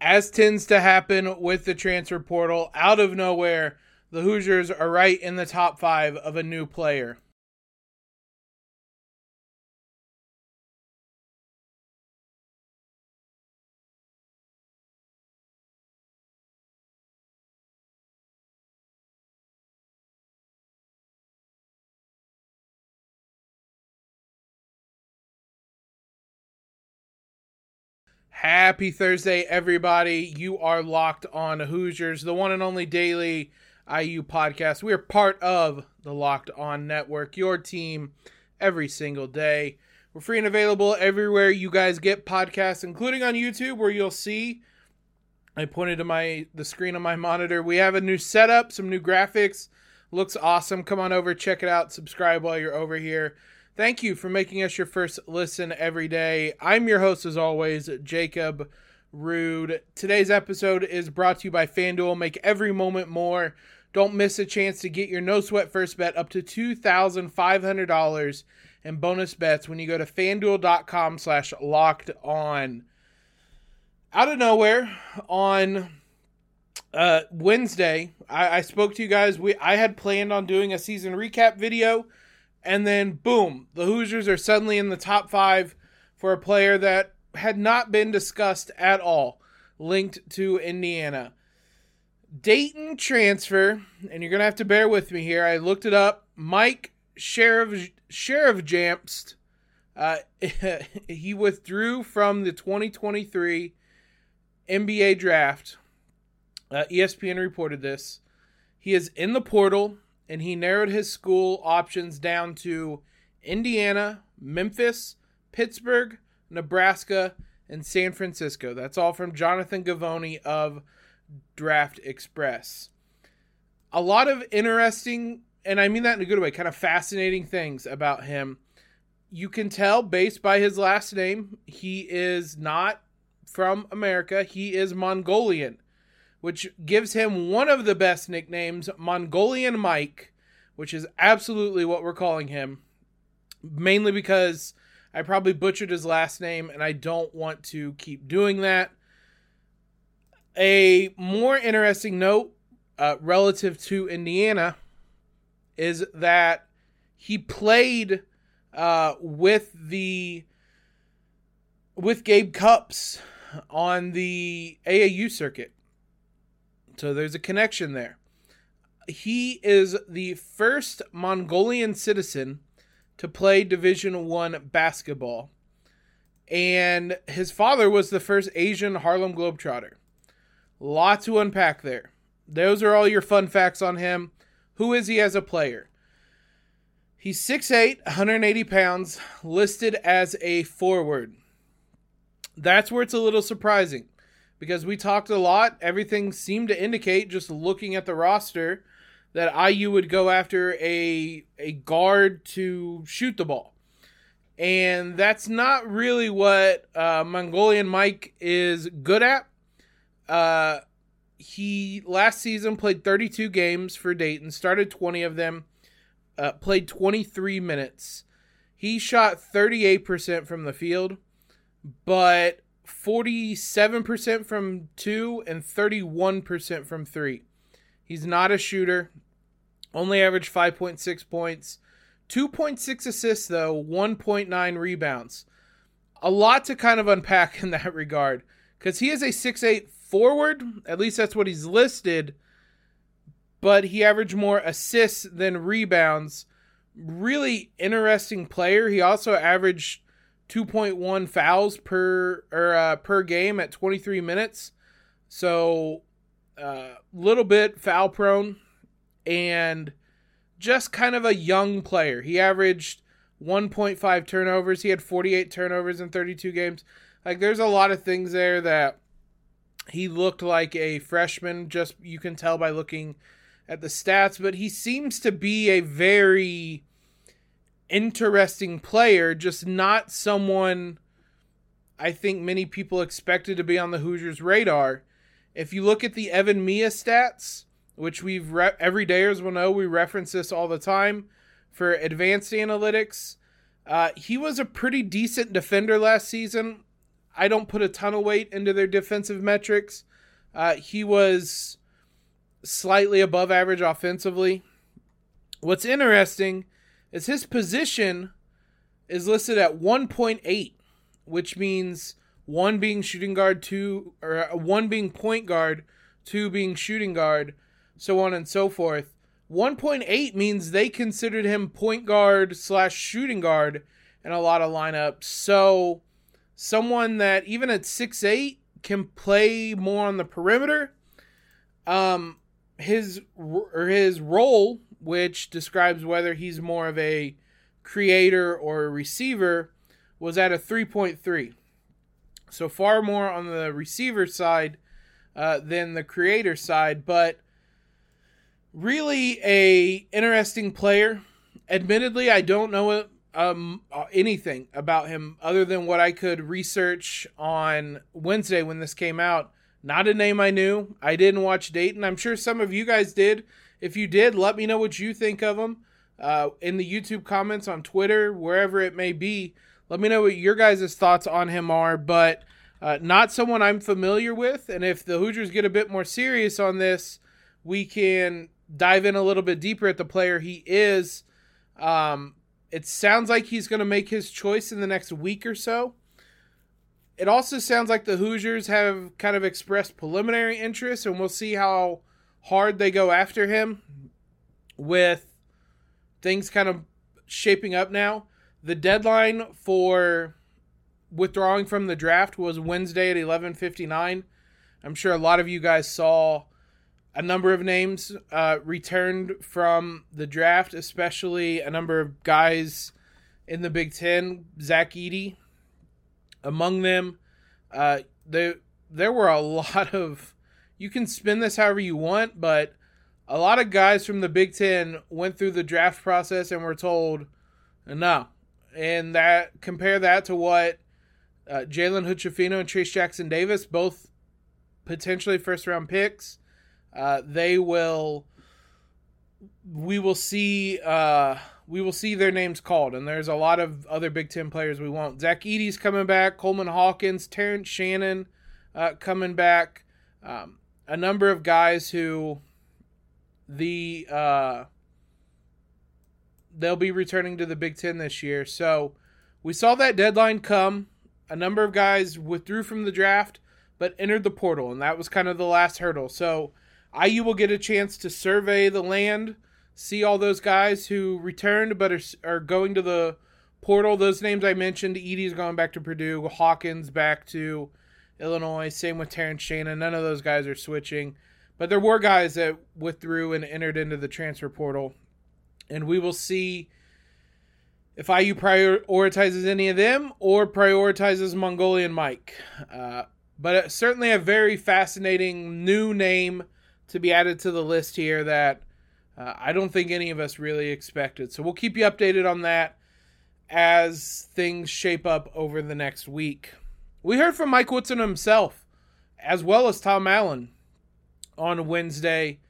as tends to happen with the transfer portal, out of nowhere, the Hoosiers are right in the top five of a new player. Happy Thursday, everybody. You are locked on Hoosiers, the one and only daily IU podcast. We are part of the Locked On Network, your team every single day. We're free and available everywhere you guys get podcasts, including on YouTube, where you'll see I pointed to my the screen on my monitor. We have a new setup, some new graphics. Looks awesome. Come on over, check it out, subscribe while you're over here. Thank you for making us your first listen every day. I'm your host, as always, Jacob Rude. Today's episode is brought to you by FanDuel. Make every moment more. Don't miss a chance to get your no sweat first bet up to $2,500 in bonus bets when you go to fanduel.com slash locked on. Out of nowhere, on uh, Wednesday, I, I spoke to you guys. We I had planned on doing a season recap video and then boom, the Hoosiers are suddenly in the top five for a player that had not been discussed at all, linked to Indiana. Dayton transfer, and you're gonna have to bear with me here. I looked it up. Mike Sheriff Sheriff Jamst, uh, he withdrew from the 2023 NBA draft. Uh, ESPN reported this. He is in the portal and he narrowed his school options down to Indiana, Memphis, Pittsburgh, Nebraska, and San Francisco. That's all from Jonathan Givony of Draft Express. A lot of interesting, and I mean that in a good way, kind of fascinating things about him. You can tell based by his last name, he is not from America, he is Mongolian which gives him one of the best nicknames, Mongolian Mike, which is absolutely what we're calling him, mainly because I probably butchered his last name and I don't want to keep doing that. A more interesting note uh, relative to Indiana is that he played uh, with the with Gabe Cupps on the AAU circuit. So there's a connection there. He is the first Mongolian citizen to play Division 1 basketball. And his father was the first Asian Harlem Globetrotter. Lot to unpack there. Those are all your fun facts on him. Who is he as a player? He's 6'8, 180 pounds, listed as a forward. That's where it's a little surprising because we talked a lot. Everything seemed to indicate, just looking at the roster, that IU would go after a a guard to shoot the ball, and that's not really what uh, Mongolian Mike is good at. Uh, he last season played 32 games for Dayton, started 20 of them, uh, played 23 minutes. He shot 38% from the field, but 47% from two and 31% from three. He's not a shooter. Only averaged 5.6 points. 2.6 assists, though, 1.9 rebounds. A lot to kind of unpack in that regard. Because he is a 6'8 forward. At least that's what he's listed. But he averaged more assists than rebounds. Really interesting player. He also averaged 2.1 fouls per or uh, per game at 23 minutes. So a uh, little bit foul prone and just kind of a young player. He averaged 1.5 turnovers. He had 48 turnovers in 32 games. Like there's a lot of things there that he looked like a freshman just you can tell by looking at the stats, but he seems to be a very interesting player, just not someone I think many people expected to be on the Hoosiers' radar. If you look at the Evan Miya stats, which we've re- every dayers will know we reference this all the time for advanced analytics, uh, he was a pretty decent defender last season. I don't put a ton of weight into their defensive metrics. Uh, he was slightly above average offensively. What's interesting is his position is listed at 1.8, which means one being shooting guard, two or uh, one being point guard, two being shooting guard, so on and so forth. 1.8 means they considered him point guard slash shooting guard in a lot of lineups. So someone that even at six eight can play more on the perimeter. Um, his or his role, which describes whether he's more of a creator or a receiver, was at a 3.3. So far more on the receiver side uh, than the creator side, but really a interesting player. Admittedly, I don't know um, anything about him other than what I could research on Wednesday when this came out. Not a name I knew. I didn't watch Dayton. I'm sure some of you guys did. If you did, let me know what you think of him uh, in the YouTube comments on Twitter, wherever it may be. Let me know what your guys' thoughts on him are. But uh, not someone I'm familiar with. And if the Hoosiers get a bit more serious on this, we can dive in a little bit deeper at the player he is. Um, it sounds like he's going to make his choice in the next week or so. It also sounds like the Hoosiers have kind of expressed preliminary interest, and we'll see how hard they go after him with things kind of shaping up now. The deadline for withdrawing from the draft was Wednesday at 11:59. I'm sure a lot of you guys saw a number of names uh, returned from the draft, especially a number of guys in the Big Ten. Zach Edey, among them. Uh, there were a lot of. You can spin this however you want, but a lot of guys from the Big Ten went through the draft process and were told no. And that compare that to what uh, Jalen Hood-Schifino and Trayce Jackson Davis, both potentially first round picks uh, they will. We will see. Uh, we will see their names called, and there's a lot of other Big Ten players we won't. Zach Edey's coming back. Coleman Hawkins, Terrence Shannon, uh, coming back. Um, a number of guys who the uh, they'll be returning to the Big Ten this year. So we saw that deadline come. A number of guys withdrew from the draft, but entered the portal, and that was kind of the last hurdle. So IU will get a chance to survey the land, see all those guys who returned but are, are going to the portal. Those names I mentioned, Edey's going back to Purdue, Hawkins back to Illinois. Same with Terrence Shannon. None of those guys are switching. But there were guys that withdrew and entered into the transfer portal. And we will see if IU prioritizes any of them or prioritizes Mongolian Mike. Uh, but certainly a very fascinating new name to be added to the list here that uh, I don't think any of us really expected. So we'll keep you updated on that as things shape up over the next week. We heard from Mike Woodson himself, as well as Tom Allen, on Wednesday.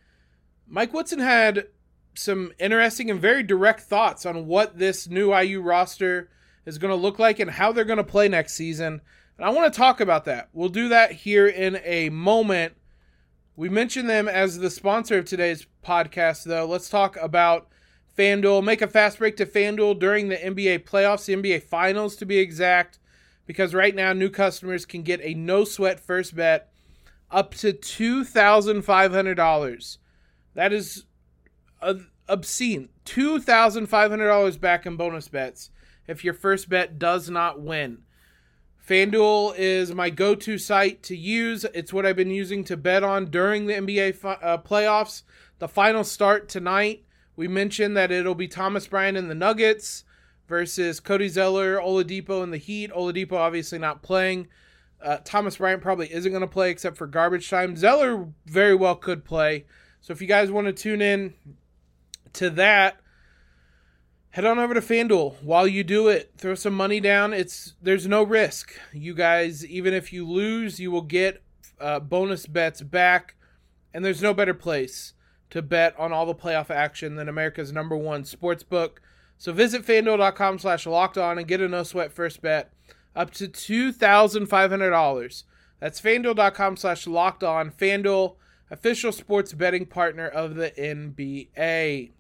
Mike Woodson had some interesting and very direct thoughts on what this new IU roster is going to look like and how they're going to play next season. And I want to talk about that. We'll do that here in a moment. We mentioned them as the sponsor of today's podcast, though. Let's talk about FanDuel. Make a fast break to FanDuel during the NBA playoffs, the NBA finals to be exact, because right now new customers can get a no sweat first bet up to $2,500. That is obscene. $2,500 back in bonus bets if your first bet does not win. FanDuel is my go to site to use. It's what I've been using to bet on during the NBA uh, playoffs. The final start tonight, we mentioned that it'll be Thomas Bryant and the Nuggets versus Cody Zeller, Oladipo, and the Heat. Oladipo obviously not playing. Uh, Thomas Bryant probably isn't going to play except for garbage time. Zeller very well could play. So if you guys want to tune in to that, head on over to FanDuel. While you do it, throw some money down. It's there's no risk. You guys, even if you lose, you will get uh, bonus bets back, and there's no better place to bet on all the playoff action than America's number one sports book. So visit fanduel.com slash locked on and get a no sweat first bet up to $2,500. That's fanduel.com slash locked on. Fanduel, official sports betting partner of the NBA.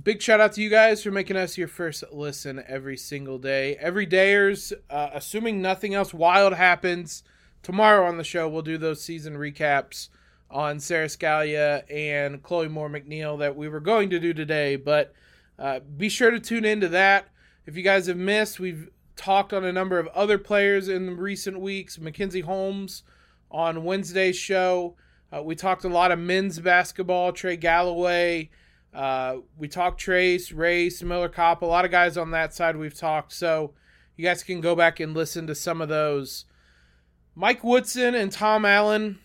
Big shout out to you guys for making us your first listen every single day. Every dayers, uh, assuming nothing else wild happens, tomorrow on the show we'll do those season recaps on Sara Scalia and Chloe Moore McNeil that we were going to do today. But uh, be sure to tune into that. If you guys have missed, we've talked on a number of other players in recent weeks. Mackenzie Holmes on Wednesday's show. Uh, we talked a lot of men's basketball. Trey Galloway. Uh, we talked Trayce, Race, Miller Kopp. A lot of guys on that side we've talked. So you guys can go back and listen to some of those. Mike Woodson and Tom Allen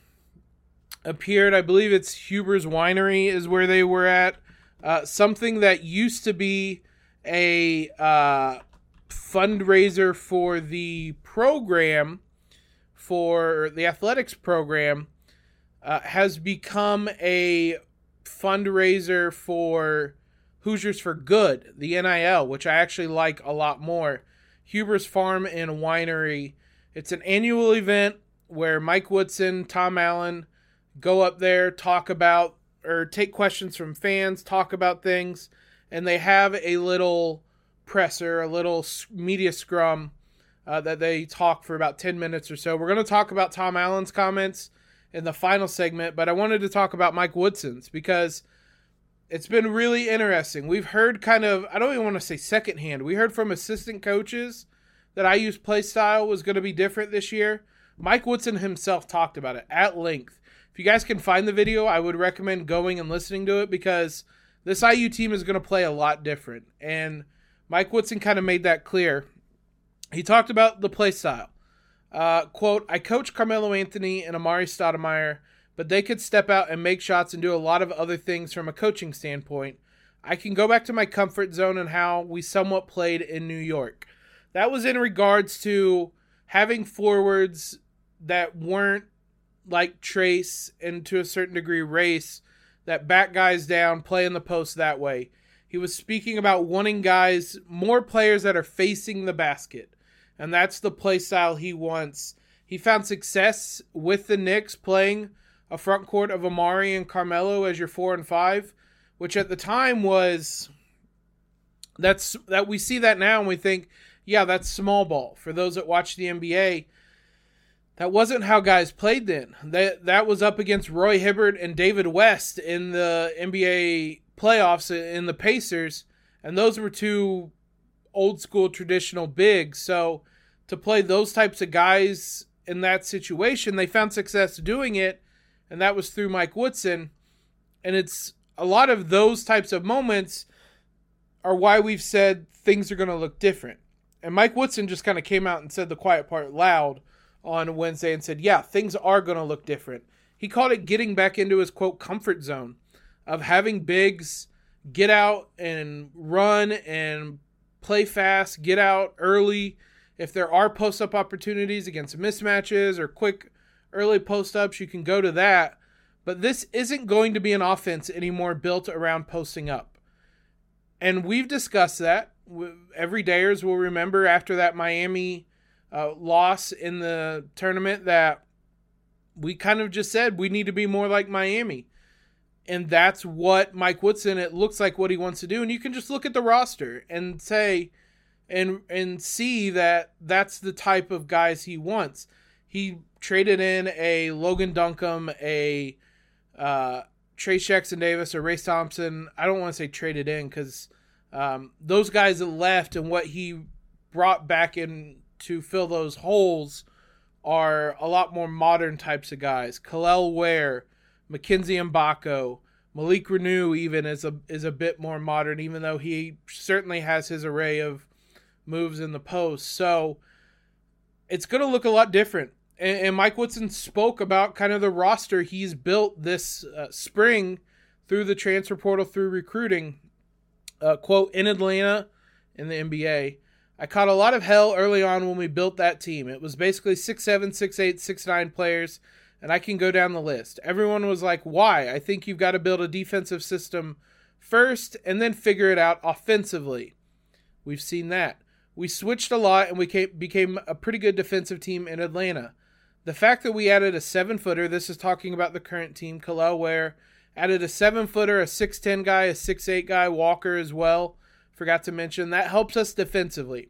appeared. I believe it's Huber's Winery is where they were at. Uh, something that used to be a uh, fundraiser for the program, for the athletics program, uh, has become a fundraiser for Hoosiers for Good, the NIL, which I actually like a lot more. Huber's Farm and Winery. It's an annual event where Mike Woodson, Tom Allen go up there, talk about or take questions from fans, talk about things, and they have a little presser, a little media scrum uh, that they talk for about 10 minutes or so. We're going to talk about Tom Allen's comments in the final segment, but I wanted to talk about Mike Woodson's because it's been really interesting. We've heard kind of, I don't even want to say secondhand, we heard from assistant coaches that IU's play style was going to be different this year. Mike Woodson himself talked about it at length if you guys can find the video, I would recommend going and listening to it because this IU team is going to play a lot different. And Mike Woodson kind of made that clear. He talked about the play style. Uh, quote, I coach Carmelo Anthony and Amar'e Stoudemire, but they could step out and make shots and do a lot of other things from a coaching standpoint. I can go back to my comfort zone and how we somewhat played in New York. That was in regards to having forwards that weren't like Trayce and to a certain degree Race that back guys down, play in the post that way. He was speaking about wanting guys, more players that are facing the basket. And that's the play style he wants. He found success with the Knicks playing a front court of Amar'e and Carmelo as your four and five, which at the time was that's that we see that now and we think, yeah, that's small ball. For those that watch the NBA, that wasn't how guys played then. That that was up against Roy Hibbert and David West in the NBA playoffs in the Pacers, and those were two old school traditional bigs. So to play those types of guys in that situation, they found success doing it, and that was through Mike Woodson. And it's a lot of those types of moments are why we've said things are going to look different. And Mike Woodson just kind of came out and said the quiet part loud on Wednesday and said, yeah, things are going to look different. He called it getting back into his quote comfort zone of having bigs get out and run and play fast, get out early. If there are post up opportunities against mismatches or quick early post ups, you can go to that. But this isn't going to be an offense anymore built around posting up. And we've discussed that. Every dayers will remember after that Miami uh, loss in the tournament that we kind of just said we need to be more like Miami. And that's what Mike Woodson, it looks like what he wants to do. And you can just look at the roster and say, and and see that that's the type of guys he wants. He traded in a Logan Duncomb, a uh, Trayce Jackson Davis, or Race Thompson. I don't want to say traded in because um, those guys left, and what he brought back in to fill those holes are a lot more modern types of guys. Kel'el Ware, Mackenzie Mgbako, Malik Reneau even is a is a bit more modern, even though he certainly has his array of moves in the post. So it's going to look a lot different. And, and, Mike Woodson spoke about kind of the roster he's built this uh, spring through the transfer portal, through recruiting. Uh, quote in Atlanta in the NBA. I caught a lot of hell early on when we built that team. It was basically six seven, six eight, six nine players, and I can go down the list. Everyone was like, "Why? I think you've got to build a defensive system first, and then figure it out offensively." We've seen that. we switched a lot and we came, became a pretty good defensive team in Atlanta. The fact that we added a seven footer, this is talking about the current team, Kel'el Ware, added a seven footer, a 6'10 guy, a 6'8 guy, Walker as well. Forgot to mention that helps us defensively.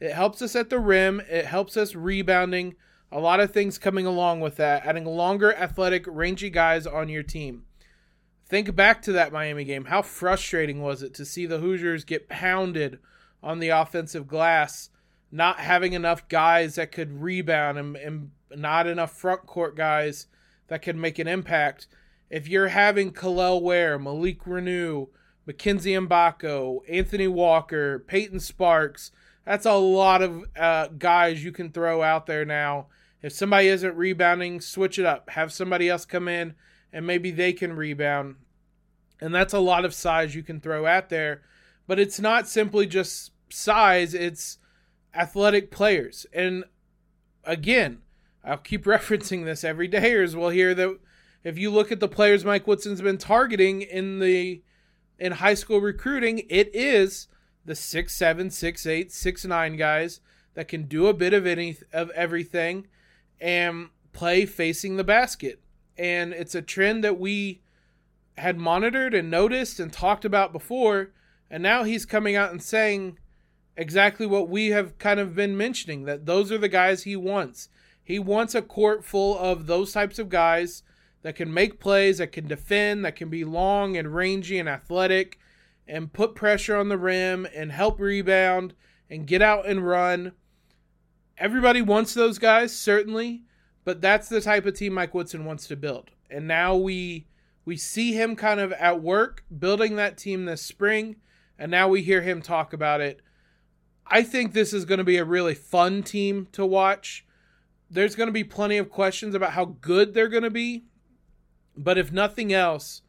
It helps us at the rim, it helps us rebounding. A lot of things coming along with that, adding longer, athletic, rangy guys on your team. Think back to that Miami game. How frustrating was it to see the Hoosiers get pounded on the offensive glass, not having enough guys that could rebound and, and not enough front court guys that could make an impact. If you're having Kel'el Ware, Malik Reneau, Mackenzie Mgbako, Anthony Walker, Peyton Sparks, that's a lot of uh, guys you can throw out there now. If somebody isn't rebounding, switch it up. Have somebody else come in and maybe they can rebound. And that's a lot of size you can throw out there. But it's not simply just size, it's athletic players. And again, I'll keep referencing this every day as we'll hear that if you look at the players Mike Woodson's been targeting in the in high school recruiting, it is the six seven, six eight, six nine guys that can do a bit of any of everything and play facing the basket. And it's a trend that we had monitored and noticed and talked about before. And now he's coming out and saying exactly what we have kind of been mentioning that those are the guys he wants. He wants a court full of those types of guys that can make plays that can defend that can be long and rangy and athletic and put pressure on the rim and help rebound and get out and run everybody wants those guys certainly but that's the type of team Mike Woodson wants to build. And now we we see him kind of at work building that team this spring, and now we hear him talk about it. I think this is going to be a really fun team to watch. There's going to be plenty of questions about how good they're going to be, but if nothing else,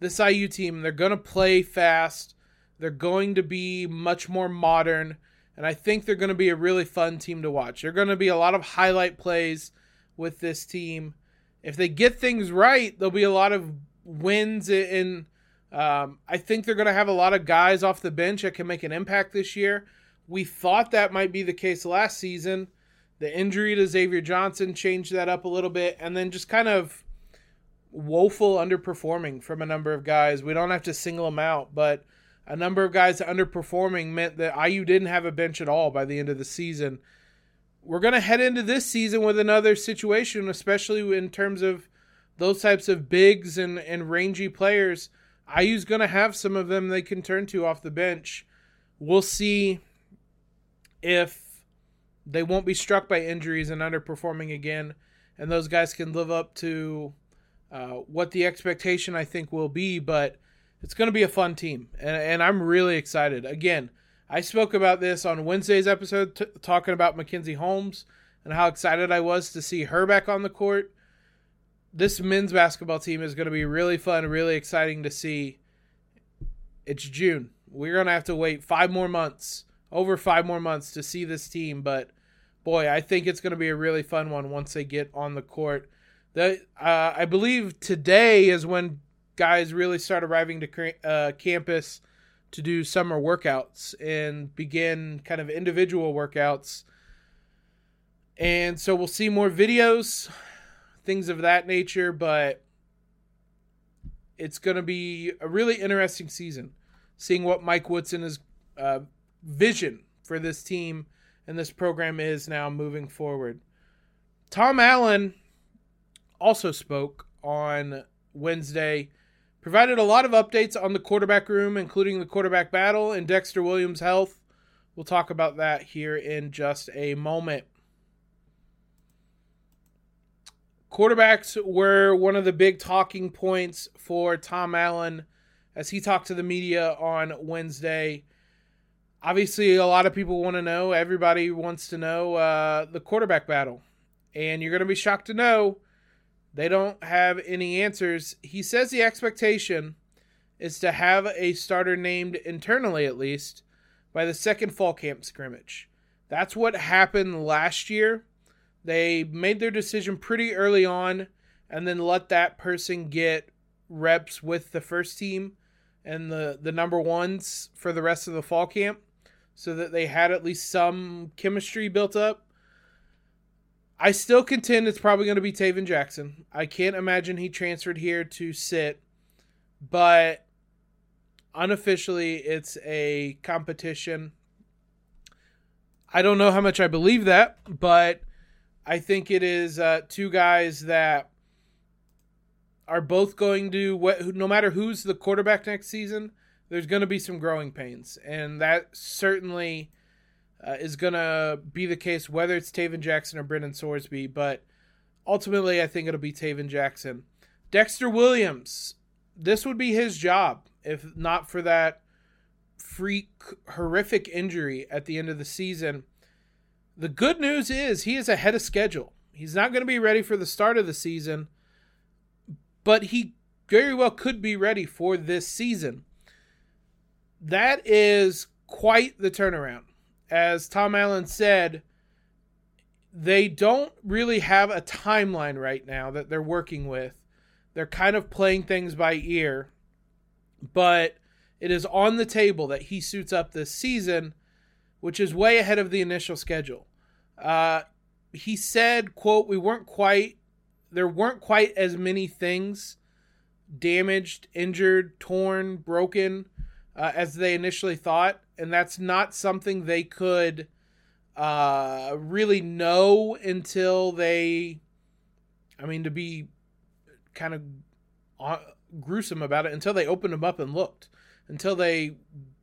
this IU team, they're going to play fast. They're going to be much more modern, and I think they're going to be a really fun team to watch. They're going to be a lot of highlight plays with this team. If they get things right, there'll be a lot of wins And Um, I think they're going to have a lot of guys off the bench that can make an impact this year. We thought that might be the case last season. The injury to Xavier Johnson changed that up a little bit, and then just kind of woeful underperforming from a number of guys. We don't have to single them out, but a number of guys underperforming meant that IU didn't have a bench at all by the end of the season we're going to head into this season with another situation, especially in terms of those types of bigs and, and rangy players. IU's going to have some of them they can turn to off the bench. We'll see if they won't be struck by injuries and underperforming again, and those guys can live up to uh, what the expectation I think will be. But it's going to be a fun team, and, and I'm really excited. Again, I spoke about this on Wednesday's episode, t- talking about Mackenzie Holmes and how excited I was to see her back on the court. This men's basketball team is going to be really fun, really exciting to see. It's June. We're going to have to wait five more months, over five more months to see this team. But boy, I think it's going to be a really fun one once they get on the court. The, uh, I believe today is when guys really start arriving to uh, campus to do summer workouts and begin kind of individual workouts. And so we'll see more videos, things of that nature, but it's going to be a really interesting season seeing what Mike Woodson's uh, vision for this team and this program is now moving forward. Tom Allen also spoke on Wednesday Provided a lot of updates on the quarterback room, including the quarterback battle and Dexter Williams' health. We'll talk about that here in just a moment. Quarterbacks were one of the big talking points for Tom Allen as he talked to the media on Wednesday. Obviously, a lot of people want to know, everybody wants to know uh, the quarterback battle. And you're going to be shocked to know they don't have any answers. He says the expectation is to have a starter named internally, at least, by the second fall camp scrimmage. That's what happened last year. They made their decision pretty early on and then let that person get reps with the first team and the, the number ones for the rest of the fall camp. so that they had at least some chemistry built up. I still contend it's probably going to be Tayven Jackson. I can't imagine he transferred here to sit, but unofficially, it's a competition. I don't know how much I believe that, but I think it is uh, two guys that are both going to no matter who's the quarterback next season, there's going to be some growing pains, and that certainly uh, is going to be the case whether it's Tayven Jackson or Brendan Sorsby. But ultimately, I think it'll be Tayven Jackson. Dexter Williams, this would be his job if not for that freak horrific injury at the end of the season. The good news is he is ahead of schedule. He's not going to be ready for the start of the season, but he very well could be ready for this season. That is quite the turnaround. As Tom Allen said, they don't really have a timeline right now that they're working with. They're kind of playing things by ear, but it is on the table that he suits up this season, which is way ahead of the initial schedule. Uh, he said, "quote We weren't quite there weren't quite as many things damaged, injured, torn, broken uh, as they initially thought, and that's not something they could uh, really know until they. I mean, to be kind of gruesome about it, until they opened them up and looked, until they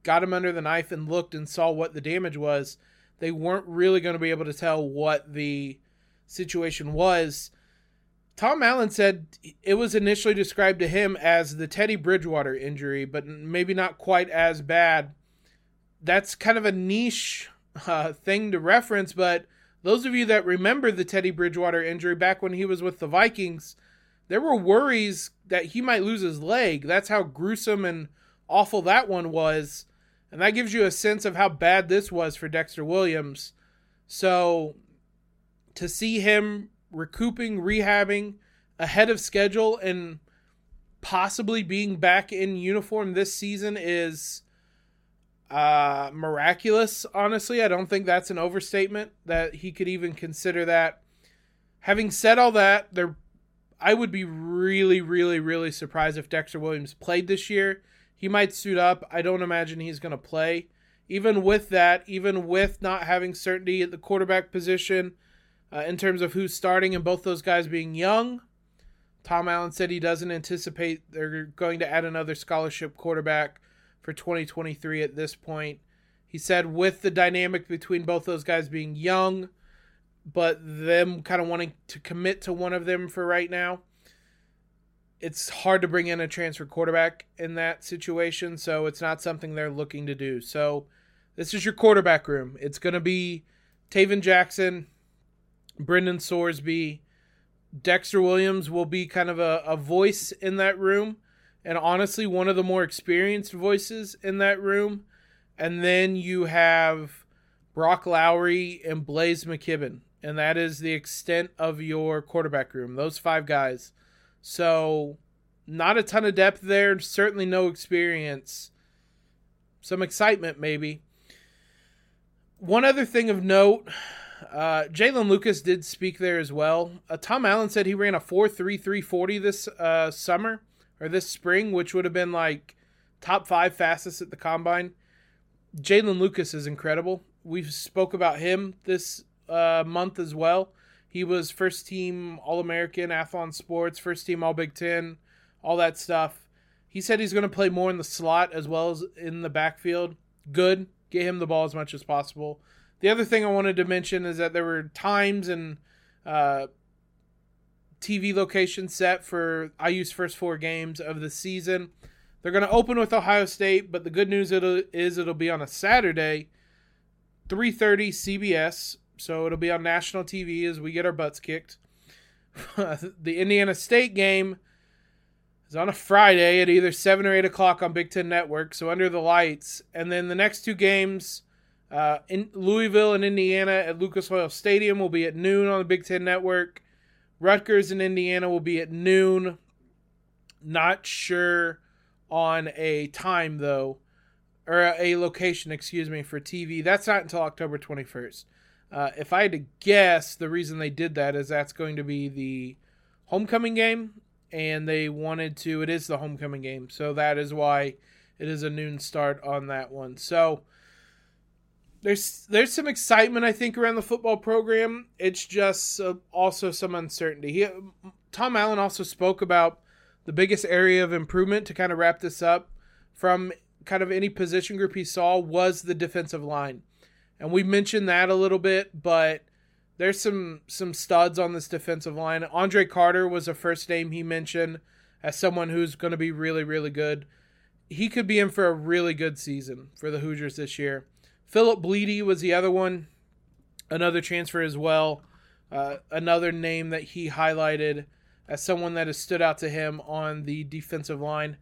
got him under the knife and looked and saw what the damage was, they weren't really going to be able to tell what the situation was. Tom Allen said it was initially described to him as the Teddy Bridgewater injury, but maybe not quite as bad. That's kind of a niche uh, thing to reference, but those of you that remember the Teddy Bridgewater injury back when he was with the Vikings, there were worries that he might lose his leg. That's how gruesome and awful that one was. And that gives you a sense of how bad this was for Dexter Williams. So to see him recouping, rehabbing ahead of schedule, and possibly being back in uniform this season is uh, miraculous, honestly. I don't think that's an overstatement that he could even consider that. Having said all that, there I would be really, really, really surprised if Dexter Williams played this year. He might suit up. I don't imagine he's going to play. Even with that, even with not having certainty at the quarterback position uh, in terms of who's starting and both those guys being young, Tom Allen said he doesn't anticipate they're going to add another scholarship quarterback for 2023 at this point. He said with the dynamic between both those guys being young, but them kind of wanting to commit to one of them for right now, it's hard to bring in a transfer quarterback in that situation. So it's not something they're looking to do. So this is your quarterback room. It's going to be Tayven Jackson, Brendan Sorsby, Dexter Williams will be kind of a, a voice in that room. And honestly, one of the more experienced voices in that room. And then you have Brock Lowry and Blaise McKibben and that is the extent of your quarterback room. Those five guys. So, not a ton of depth there. Certainly no experience. Some excitement, maybe. One other thing of note uh, Jaylin Lucas did speak there as well. Uh, Tom Allen said he ran a 4.3340 this uh, summer or this spring, which would have been like top five fastest at the combine. Jaylin Lucas is incredible. We spoke about him this uh, month as well. He was first team All American, Athlon Sports, first team All Big Ten, all that stuff. He said he's going to play more in the slot as well as in the backfield. Good. Get him the ball as much as possible. The other thing I wanted to mention is that there were times and uh, TV location set for IU's first four games of the season. They're going to open with Ohio State, but the good news is it'll be on a Saturday, 3:30 CBS. So it'll be on national TV as we get our butts kicked. the Indiana State game is on a Friday at either 7 or 8 o'clock on Big Ten Network, so under the lights. And then the next two games, uh, in Louisville and Indiana at Lucas Oil Stadium, will be at noon on the Big Ten Network. Rutgers and Indiana will be at noon. Not sure on a time, though. or a location, excuse me, for TV. That's not until October 21st. Uh, if I had to guess, the reason they did that is that's going to be the homecoming game, and they wanted to. It is the homecoming game, so that is why it is a noon start on that one. So there's there's some excitement I think around the football program. It's just uh, also some uncertainty. He, Tom Allen also spoke about the biggest area of improvement to kind of wrap this up from kind of any position group he saw was the defensive line. And we mentioned that a little bit, but there's some some studs on this defensive line. Andre Carter was a first name he mentioned as someone who's going to be really really good. He could be in for a really good season for the Hoosiers this year. Philip Blidi was the other one, another transfer as well. Uh, another name that he highlighted as someone that has stood out to him on the defensive line.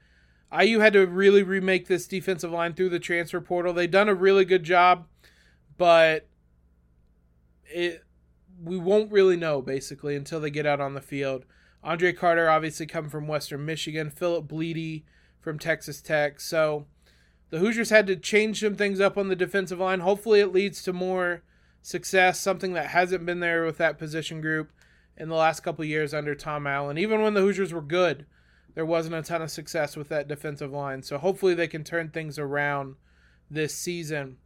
IU had to really remake this defensive line through the transfer portal. They've done a really good job, but it we won't really know basically until they get out on the field. Andre Carter obviously come from Western Michigan, Philip Blidi from Texas Tech. So the Hoosiers had to change some things up on the defensive line. Hopefully it leads to more success, something that hasn't been there with that position group in the last couple years under Tom Allen. Even when the Hoosiers were good, there wasn't a ton of success with that defensive line. So hopefully they can turn things around this season.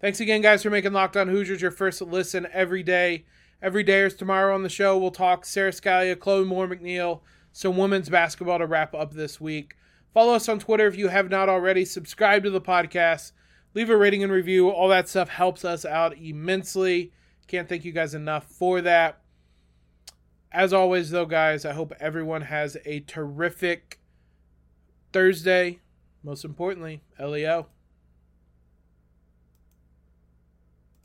Thanks again, guys, for making Locked On Hoosiers your first listen every day. Every day is tomorrow on the show. We'll talk Sara Scalia, Chloe Moore McNeil, some women's basketball to wrap up this week. Follow us on Twitter if you have not already. Subscribe to the podcast. Leave a rating and review. All that stuff helps us out immensely. Can't thank you guys enough for that. As always, though, guys, I hope everyone has a terrific Thursday. Most importantly, LEO.